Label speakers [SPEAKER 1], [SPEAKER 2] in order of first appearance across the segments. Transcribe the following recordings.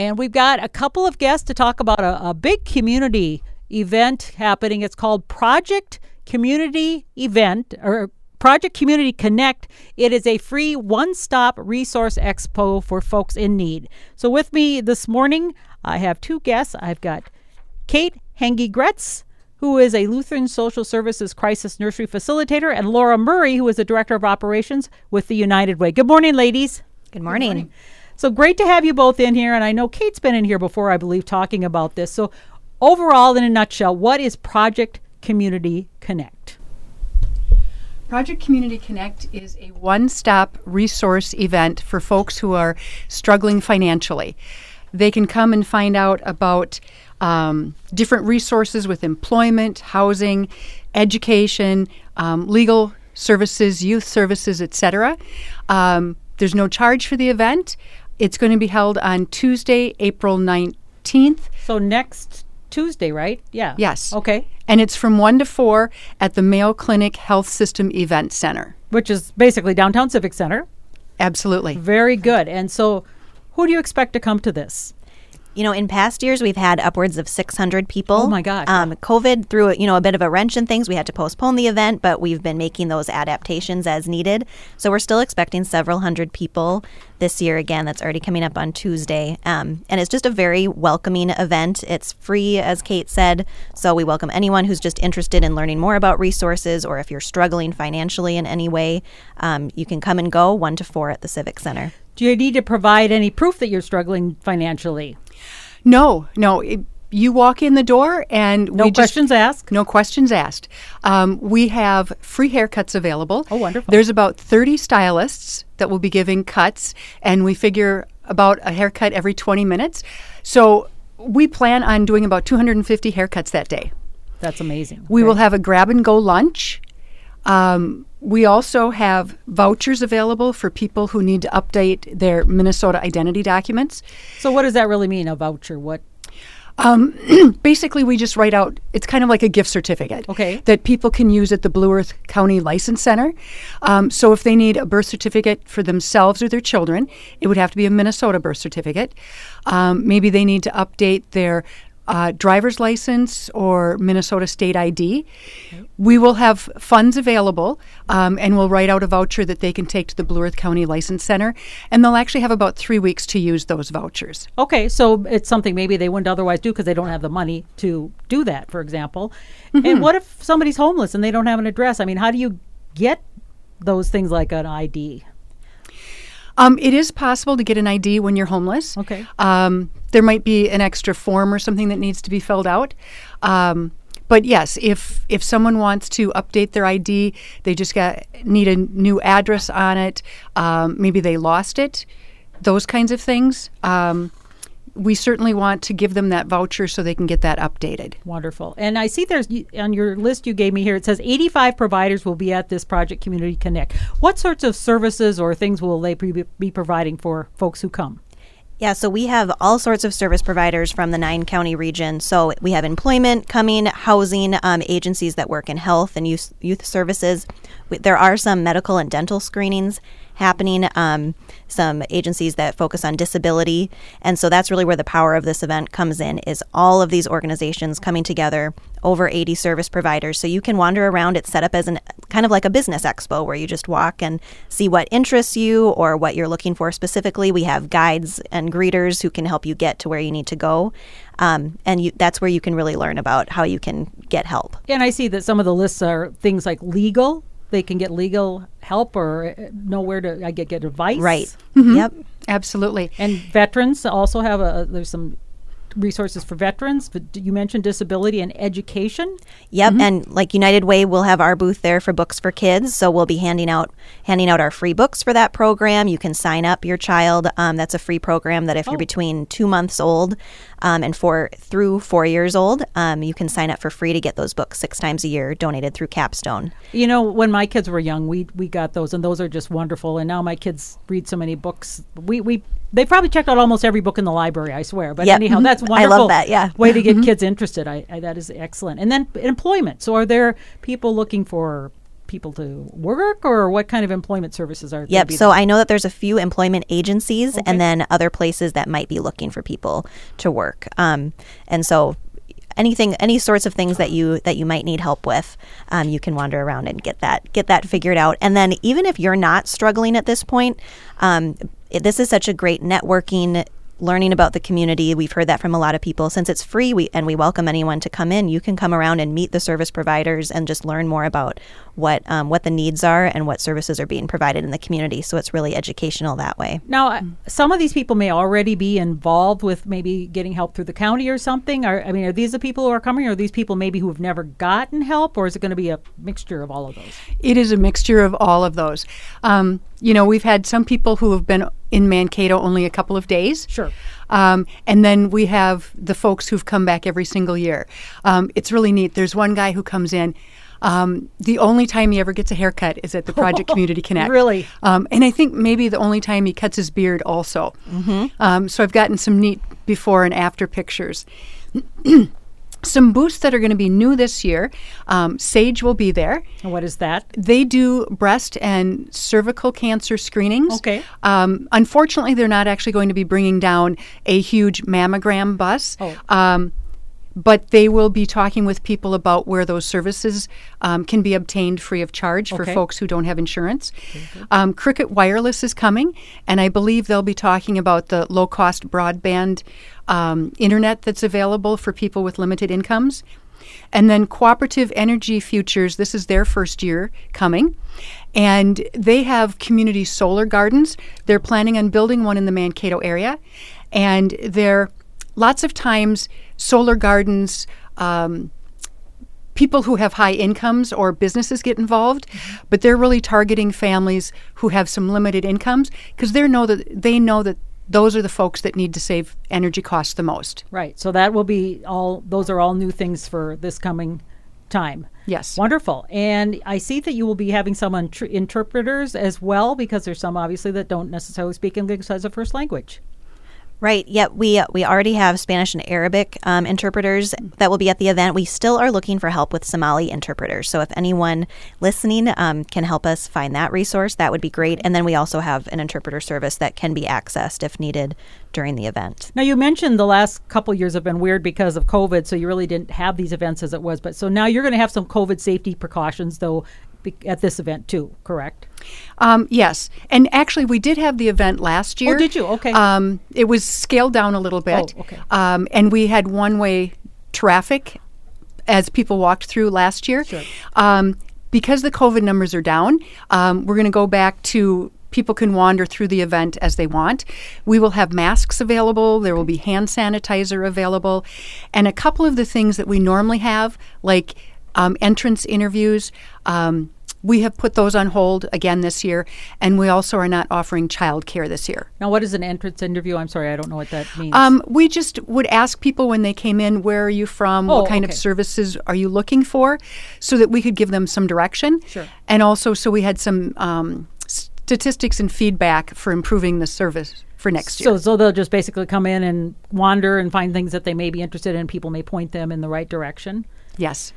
[SPEAKER 1] And we've got a couple of guests to talk about a, a big community event happening. It's called Project Community Event or Project Community Connect. It is a free one stop resource expo for folks in need. So, with me this morning, I have two guests. I've got Kate Hengy-Gretz, who is a Lutheran Social Services Crisis Nursery Facilitator, and Laura Murray, who is the Director of Operations with the United Way. Good morning, ladies.
[SPEAKER 2] Good morning. Good morning.
[SPEAKER 1] So great to have you both in here. And I know Kate's been in here before, I believe, talking about this. So, overall, in a nutshell, what is Project Community Connect?
[SPEAKER 3] Project Community Connect is a one stop resource event for folks who are struggling financially. They can come and find out about um, different resources with employment, housing, education, um, legal services, youth services, etc. Um, there's no charge for the event. It's going to be held on Tuesday, April 19th.
[SPEAKER 1] So next Tuesday, right? Yeah.
[SPEAKER 3] Yes.
[SPEAKER 1] Okay.
[SPEAKER 3] And it's from 1 to 4 at the Mayo Clinic Health System Event Center,
[SPEAKER 1] which is basically downtown Civic Center.
[SPEAKER 3] Absolutely.
[SPEAKER 1] Very good. And so, who do you expect to come to this?
[SPEAKER 2] You know, in past years, we've had upwards of 600 people.
[SPEAKER 1] Oh my God!
[SPEAKER 2] Um, COVID threw you know a bit of a wrench in things. We had to postpone the event, but we've been making those adaptations as needed. So we're still expecting several hundred people this year. Again, that's already coming up on Tuesday, um, and it's just a very welcoming event. It's free, as Kate said, so we welcome anyone who's just interested in learning more about resources, or if you're struggling financially in any way, um, you can come and go one to four at the Civic Center.
[SPEAKER 1] Do you need to provide any proof that you're struggling financially?
[SPEAKER 3] No, no. It, you walk in the door and
[SPEAKER 1] no questions
[SPEAKER 3] just,
[SPEAKER 1] asked.
[SPEAKER 3] No questions asked. Um, we have free haircuts available.
[SPEAKER 1] Oh, wonderful!
[SPEAKER 3] There's about 30 stylists that will be giving cuts, and we figure about a haircut every 20 minutes. So we plan on doing about 250 haircuts that day.
[SPEAKER 1] That's amazing.
[SPEAKER 3] We Great. will have a grab and go lunch. Um, we also have vouchers available for people who need to update their Minnesota identity documents.
[SPEAKER 1] So, what does that really mean, a voucher? What?
[SPEAKER 3] Um, basically, we just write out, it's kind of like a gift certificate.
[SPEAKER 1] Okay.
[SPEAKER 3] That people can use at the Blue Earth County License Center. Um, so, if they need a birth certificate for themselves or their children, it would have to be a Minnesota birth certificate. Um, maybe they need to update their uh, driver's license or Minnesota state ID. We will have funds available um, and we'll write out a voucher that they can take to the Blue Earth County License Center. And they'll actually have about three weeks to use those vouchers.
[SPEAKER 1] Okay, so it's something maybe they wouldn't otherwise do because they don't have the money to do that, for example. Mm-hmm. And what if somebody's homeless and they don't have an address? I mean, how do you get those things like an ID?
[SPEAKER 3] Um, it is possible to get an ID when you're homeless.
[SPEAKER 1] Okay.
[SPEAKER 3] Um, there might be an extra form or something that needs to be filled out. Um, but yes, if if someone wants to update their ID, they just got need a new address on it. Um, maybe they lost it. Those kinds of things. Um, we certainly want to give them that voucher so they can get that updated.
[SPEAKER 1] Wonderful. And I see there's on your list you gave me here, it says 85 providers will be at this Project Community Connect. What sorts of services or things will they be providing for folks who come?
[SPEAKER 2] Yeah, so we have all sorts of service providers from the nine county region. So we have employment coming, housing, um, agencies that work in health and youth, youth services. We, there are some medical and dental screenings happening, um, some agencies that focus on disability. And so that's really where the power of this event comes in is all of these organizations coming together, over 80 service providers. So you can wander around. It's set up as an kind of like a business expo where you just walk and see what interests you or what you're looking for specifically. We have guides and greeters who can help you get to where you need to go. Um, and you, that's where you can really learn about how you can get help.
[SPEAKER 1] And I see that some of the lists are things like legal they can get legal help or uh, know where to I get get advice.
[SPEAKER 2] Right.
[SPEAKER 3] Mm-hmm. Yep. Absolutely.
[SPEAKER 1] And veterans also have a there's some resources for veterans. But you mentioned disability and education.
[SPEAKER 2] Yep, mm-hmm. and like United Way, we'll have our booth there for books for kids. So we'll be handing out handing out our free books for that program. You can sign up your child. Um, that's a free program that if oh. you're between two months old um, and four through four years old, um, you can sign up for free to get those books six times a year donated through Capstone.
[SPEAKER 1] You know, when my kids were young, we we got those, and those are just wonderful. And now my kids read so many books. We we they probably checked out almost every book in the library, I swear. But
[SPEAKER 2] yep.
[SPEAKER 1] anyhow, mm-hmm. that's wonderful.
[SPEAKER 2] I love that. Yeah,
[SPEAKER 1] way to get mm-hmm. kids interested. I, I, that is excellent. And then employment. So, are there people looking for people to work, or what kind of employment services are?
[SPEAKER 2] Yep. So
[SPEAKER 1] there?
[SPEAKER 2] I know that there's a few employment agencies
[SPEAKER 1] Okay.
[SPEAKER 2] and then other places that might be looking for people to work. Um, and so anything, any sorts of things that you that you might need help with, um, you can wander around and get that get that figured out. And then even if you're not struggling at this point, um, it, this is such a great networking. Learning about the community, we've heard that from a lot of people. Since it's free, we and we welcome anyone to come in. You can come around and meet the service providers and just learn more about what um, what the needs are and what services are being provided in the community. So it's really educational that way.
[SPEAKER 1] Now, uh, some of these people may already be involved with maybe getting help through the county or something. Are, I mean, are these the people who are coming, or are these people maybe who have never gotten help, or is it going to be a mixture of all of those?
[SPEAKER 3] It is a mixture of all of those. Um, you know, we've had some people who have been in Mankato only a couple of days.
[SPEAKER 1] Sure.
[SPEAKER 3] Um, and then we have the folks who've come back every single year. Um, it's really neat. There's one guy who comes in. Um, the only time he ever gets a haircut is at the Project Community Connect.
[SPEAKER 1] Really?
[SPEAKER 3] Um, and I think maybe the only time he cuts his beard also. Mm-hmm. Um, so I've gotten some neat before and after pictures. some booths that are going to be new this year. Um, Sage will be there.
[SPEAKER 1] And what is that?
[SPEAKER 3] They do breast and cervical cancer screenings.
[SPEAKER 1] Okay.
[SPEAKER 3] Um, unfortunately, they're not actually going to be bringing down a huge mammogram bus.
[SPEAKER 1] Oh.
[SPEAKER 3] Um, but they will be talking with people about where those services um, can be obtained free of charge for folks who don't have insurance. Um, Cricket Wireless is coming, and I believe they'll be talking about the low cost broadband um, internet that's available for people with limited incomes. And then Cooperative Energy Futures, this is their first year coming. And they have community solar gardens. They're planning on building one in the Mankato area. And they're lots of times solar gardens. Um, people who have high incomes or businesses get involved, but they're really targeting families who have some limited incomes because they know that they know that those are the folks that need to save energy costs the most.
[SPEAKER 1] Right. So that will be all. Those are all new things for this coming time.
[SPEAKER 3] Yes.
[SPEAKER 1] Wonderful. And I see that you will be having some interpreters as well, because there's some obviously that don't necessarily speak English as a first language.
[SPEAKER 2] Right. Yep. We uh, we already have Spanish and Arabic um, interpreters that will be at the event. We still are looking for help with Somali interpreters. So if anyone listening um, can help us find that resource, that would be great. And then we also have an interpreter service that can be accessed if needed during the event.
[SPEAKER 1] Now you mentioned the last couple years have been weird because of COVID, so you really didn't have these events as it was. But so now you're going to have some COVID safety precautions, though, be- at this event too. Correct?
[SPEAKER 3] Um, yes, and actually, we did have the event last year.
[SPEAKER 1] Oh, did you? Okay.
[SPEAKER 3] Um, it was scaled down a little bit.
[SPEAKER 1] Oh, okay.
[SPEAKER 3] Um, and we had one-way traffic as people walked through last year.
[SPEAKER 1] Sure.
[SPEAKER 3] Um, because the COVID numbers are down, um, we're going to go back to people can wander through the event as they want. We will have masks available. There will be hand sanitizer available, and a couple of the things that we normally have, like um, entrance interviews. Um, we have put those on hold again this year, and we also are not offering childcare this year.
[SPEAKER 1] Now, what is an entrance interview? I'm sorry, I don't know what that means.
[SPEAKER 3] Um, we just would ask people when they came in, where are you from?
[SPEAKER 1] Oh,
[SPEAKER 3] what kind
[SPEAKER 1] okay.
[SPEAKER 3] of services are you looking for? So that we could give them some direction.
[SPEAKER 1] Sure.
[SPEAKER 3] And also, so we had some um, statistics and feedback for improving the service for next year.
[SPEAKER 1] so, so they'll just basically come in and wander and find things that they may be interested in. People may point them in the right direction.
[SPEAKER 3] yes.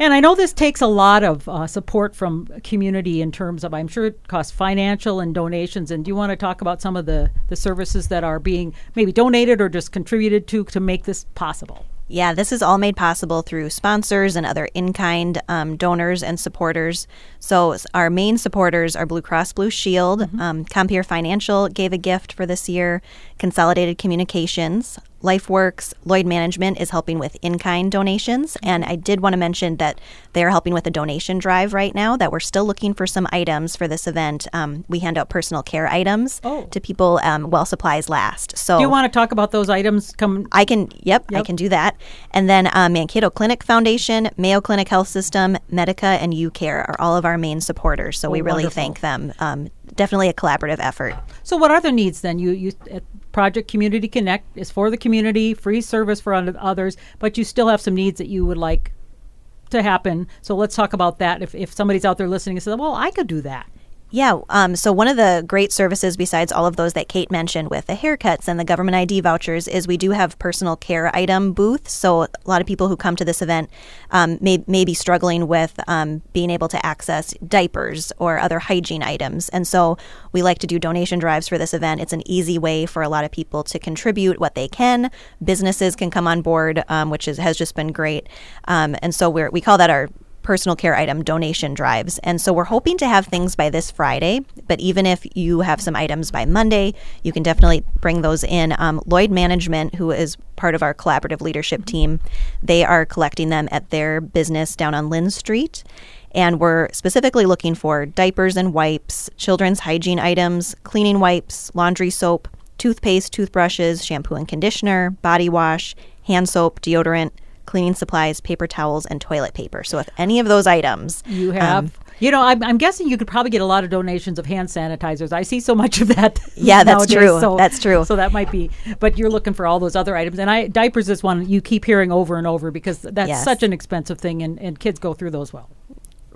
[SPEAKER 1] And I know this takes a lot of uh, support from community in terms of, I'm sure it costs financial and donations. And do you want to talk about some of the, the services that are being maybe donated or just contributed to to make this possible?
[SPEAKER 2] Yeah, this is all made possible through sponsors and other in kind um, donors and supporters. So, our main supporters are Blue Cross Blue Shield, um, Compeer Financial gave a gift for this year, Consolidated Communications, LifeWorks, Lloyd Management is helping with in kind donations. And I did want to mention that they are helping with a donation drive right now, that we're still looking for some items for this event. Um, we hand out personal care items
[SPEAKER 1] Oh.
[SPEAKER 2] to people um, while supplies last. So,
[SPEAKER 1] Do you want to talk about those items? Come
[SPEAKER 2] I can, yep, I can do that. And then uh, Mankato Clinic Foundation, Mayo Clinic Health System, Medica, and UCare are all of our main supporters. So we really
[SPEAKER 1] Oh, wonderful.
[SPEAKER 2] thank them. Um, definitely a collaborative effort.
[SPEAKER 1] So, what are the needs then? You, you at Project Community Connect is for the community, free service for others, but you still have some needs that you would like to happen. So, let's talk about that. If, if somebody's out there listening and says, "Well, I could do that,"
[SPEAKER 2] Yeah. Um, so one of the great services, besides all of those that Kate mentioned with the haircuts and the government ID vouchers, is we do have personal care item booths. So a lot of people who come to this event um, may, may be struggling with um, being able to access diapers or other hygiene items. And so we like to do donation drives for this event. It's an easy way for a lot of people to contribute what they can. Businesses can come on board, um, which is, has just been great. Um, and so we we call that our personal care item donation drives. And so we're hoping to have things by this Friday. But even if you have some items by Monday, you can definitely bring those in. Um, Lloyd Management, who is part of our collaborative leadership team, they are collecting them at their business down on Lynn Street. And we're specifically looking for diapers and wipes, children's hygiene items, cleaning wipes, laundry soap, toothpaste, toothbrushes, shampoo and conditioner, body wash, hand soap, deodorant, cleaning supplies, paper towels, and toilet paper. So if any of those items
[SPEAKER 1] you have. Um, you know, I'm, I'm, guessing you could probably get a lot of donations of hand sanitizers. I see so much of that.
[SPEAKER 2] Yeah, that's true. So, that's true.
[SPEAKER 1] So that might be, but you're looking for all those other items. And I diapers is one you keep hearing over and over because that's yes. such an expensive thing, and, and kids go through those well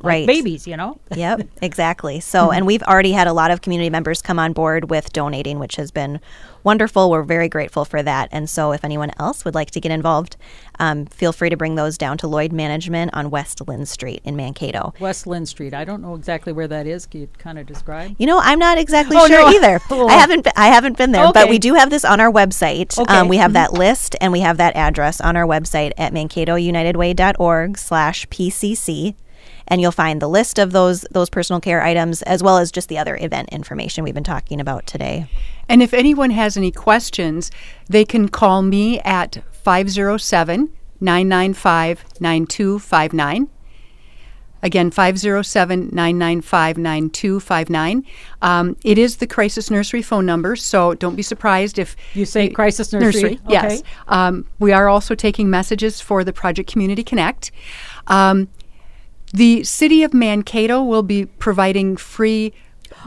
[SPEAKER 2] right.
[SPEAKER 1] babies you know?
[SPEAKER 2] Yep exactly. So and we've already had a lot of community members come on board with donating which has been wonderful. We're very grateful for that. And so if anyone else would like to get involved um, feel free to bring those down to lloyd management on west lynn street in mankato.
[SPEAKER 1] West lynn street. I don't know exactly where that is. Can you kind of describe?
[SPEAKER 2] You know i'm not exactly oh, sure no. either. I haven't been, i haven't been there okay. but we do have this on our website. Okay. um, we have mm-hmm. that list and we have that address on our website at mankatounitedway.org slash pcc and you'll find the list of those those personal care items as well as just the other event information we've been talking about today.
[SPEAKER 3] And if anyone has any questions, they can call me at 507 995 9259. Again, 507 995 9259. Um, it is the Crisis Nursery phone number, so don't be surprised if
[SPEAKER 1] you say Crisis Nursery. nursery
[SPEAKER 3] okay. Yes. Um, we are also taking messages for the Project Community Connect. Um, the city of Mankato will be providing free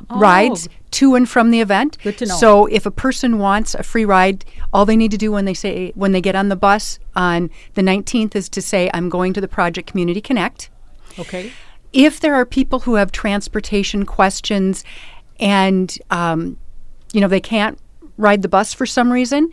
[SPEAKER 3] oh. rides to and from the event.
[SPEAKER 1] Good to know.
[SPEAKER 3] So if a person wants a free ride, all they need to do when they say when they get on the bus on the 19th is to say I'm going to the Project Community Connect.
[SPEAKER 1] Okay.
[SPEAKER 3] If there are people who have transportation questions and um, you know they can't ride the bus for some reason,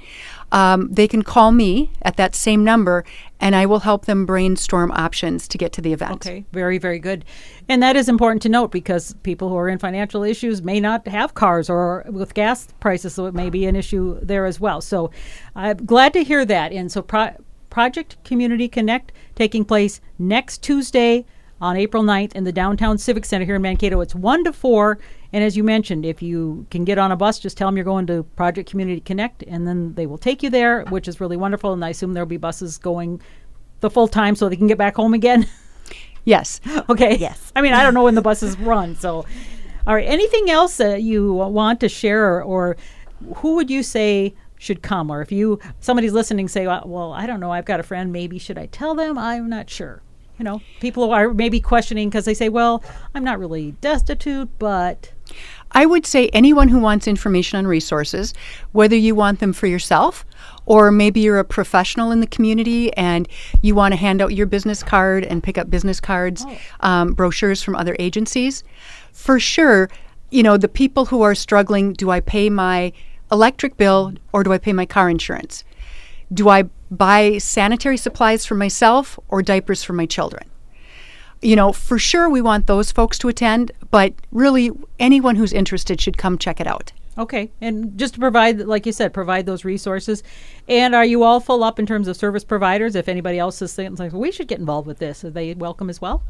[SPEAKER 3] um, they can call me at that same number and I will help them brainstorm options to get to the event.
[SPEAKER 1] Okay, very, very good. And that is important to note because people who are in financial issues may not have cars or with gas prices, so it may be an issue there as well. So I'm glad to hear that. And so Pro- Project Community Connect taking place next Tuesday on April 9th in the Downtown Civic Center here in Mankato. It's 1 to 4. And as you mentioned, if you can get on a bus, just tell them you're going to Project Community Connect, and then they will take you there, which is really wonderful. And I assume there'll be buses going the full time so they can get back home again.
[SPEAKER 3] Yes.
[SPEAKER 1] okay.
[SPEAKER 2] Yes.
[SPEAKER 1] I mean, I don't know when the buses run. So, all right. Anything else that you want to share, or, or who would you say should come? Or if you somebody's listening, say, well, I don't know, I've got a friend. Maybe should I tell them? I'm not sure you know, people are maybe questioning because they say, well, I'm not really destitute, but.
[SPEAKER 3] I would say anyone who wants information on resources, whether you want them for yourself or maybe you're a professional in the community and you want to hand out your business card and pick up business cards, oh. um, brochures from other agencies, for sure, you know, the people who are struggling do I pay my electric bill or do I pay my car insurance? Do I buy sanitary supplies for myself or diapers for my children? You know, for sure we want those folks to attend, but really anyone who's interested should come check it out.
[SPEAKER 1] Okay, and just to provide, like you said, provide those resources. And are you all full up in terms of service providers? If anybody else is saying, like, we should get involved with this, are they welcome as well?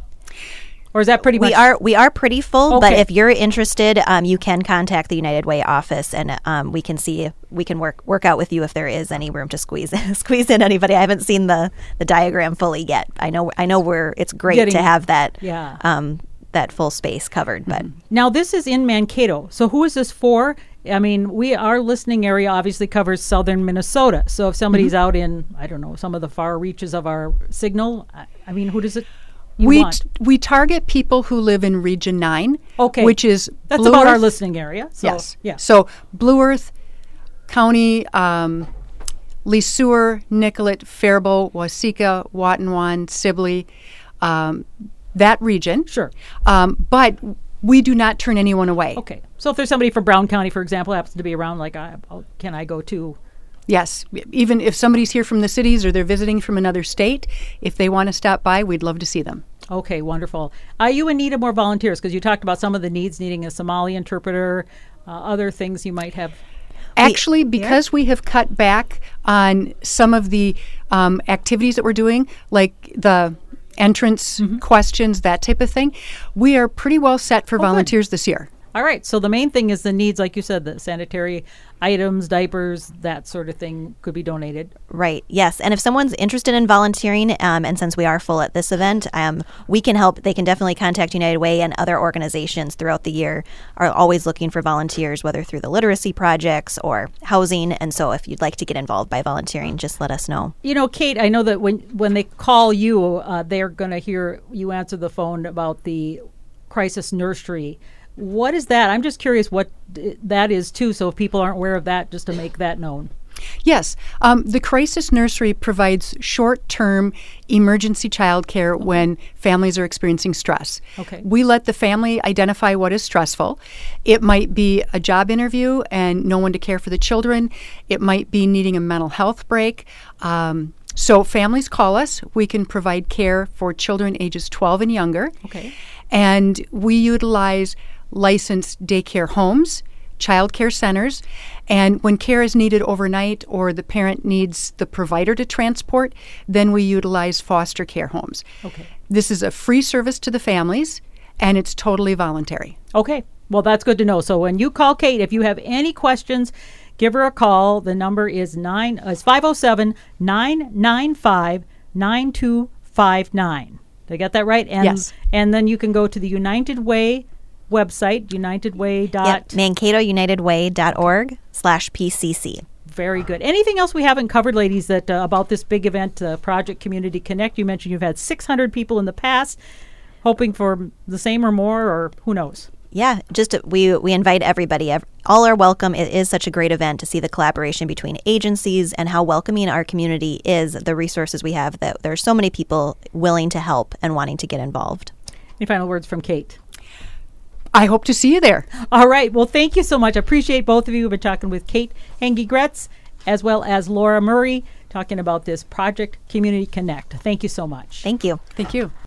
[SPEAKER 1] Or is that pretty
[SPEAKER 2] we
[SPEAKER 1] much?
[SPEAKER 2] are we are pretty full, okay. but if you're interested, um, you can contact the United Way office, and um, we can see if we can work work out with you if there is any room to squeeze squeeze in anybody. I haven't seen the the diagram fully yet. I know I know we're it's great Getting, to have that
[SPEAKER 1] yeah.
[SPEAKER 2] Um, that full space covered. But mm-hmm.
[SPEAKER 1] now this is in Mankato. So who is this for? I mean, we our listening area obviously covers southern Minnesota. So if somebody's mm-hmm. out in I don't know some of the far reaches of our signal, I, I mean, who does it
[SPEAKER 3] we t- we target people who live in Region Nine.
[SPEAKER 1] Okay,
[SPEAKER 3] which is
[SPEAKER 1] that's
[SPEAKER 3] Blue
[SPEAKER 1] about
[SPEAKER 3] Earth.
[SPEAKER 1] our listening area. So,
[SPEAKER 3] yes,
[SPEAKER 1] yeah.
[SPEAKER 3] So Blue Earth County, um, Le Sueur, Nicollet, Faribault, Waseca, Watonwan, Sibley, um, that region.
[SPEAKER 1] Sure.
[SPEAKER 3] Um, but we do not turn anyone away.
[SPEAKER 1] Okay. So if there's somebody from Brown County, for example, happens to be around, like, I, can I go to?
[SPEAKER 3] Yes, even if somebody's here from the cities or they're visiting from another state, if they want to stop by, we'd love to see them.
[SPEAKER 1] Okay, wonderful. Are you in need of more volunteers? Because you talked about some of the needs needing a Somali interpreter, uh, other things you might have.
[SPEAKER 3] Actually, because we have cut back on some of the um, activities that we're doing, like the entrance questions, that type of thing, we are pretty well set for volunteers this year.
[SPEAKER 1] All right. So the main thing is the needs, like you said, the sanitary items, diapers, that sort of thing could be donated.
[SPEAKER 2] Right. Yes. And if someone's interested in volunteering, um, and since we are full at this event, um, we can help. They can definitely contact United Way and other organizations throughout the year are always looking for volunteers, whether through the literacy projects or housing. And so, if you'd like to get involved by volunteering, just let us know.
[SPEAKER 1] You know, Kate, I know that when when they call you, uh, they're going to hear you answer the phone about the crisis nursery. What is that? I'm just curious what that is too. So if people aren't aware of that, just to make that known.
[SPEAKER 3] Yes, um, the Crisis Nursery provides short term emergency childcare when families are experiencing stress.
[SPEAKER 1] Okay.
[SPEAKER 3] We let the family identify what is stressful. It might be a job interview and no one to care for the children, it might be needing a mental health break. Um, so, families call us. We can provide care for children ages 12 and younger.
[SPEAKER 1] Okay.
[SPEAKER 3] And we utilize licensed daycare homes, child care centers, and when care is needed overnight or the parent needs the provider to transport, then we utilize foster care homes.
[SPEAKER 1] Okay.
[SPEAKER 3] This is a free service to the families and it's totally voluntary.
[SPEAKER 1] Okay. Well, that's good to know. So when you call Kate, if you have any questions, give her a call. The number is nine uh, is 507 995 9259. Did I get that right? And,
[SPEAKER 3] Yes.
[SPEAKER 1] And then you can go to the United Way website, unitedway dot.
[SPEAKER 2] Yep. MankatoUnitedWay.org slash PCC.
[SPEAKER 1] Very good. Anything else we haven't covered, ladies, that uh, about this big event, uh, Project Community Connect? You mentioned you've had 600 people in the past, hoping for the same or more, or who knows?
[SPEAKER 2] Yeah, just uh, we we invite everybody. All are welcome. It is such a great event to see the collaboration between agencies and how welcoming our community is. The resources we have that there are so many people willing to help and wanting to get involved.
[SPEAKER 1] Any final words from Kate?
[SPEAKER 3] I hope to see you there.
[SPEAKER 1] All right. Well, thank you so much. I appreciate both of you. We've been talking with Kate Hengy-Gretz as well as Laura Murray talking about this Project Community Connect. Thank you so much.
[SPEAKER 2] Thank you.
[SPEAKER 3] Thank you.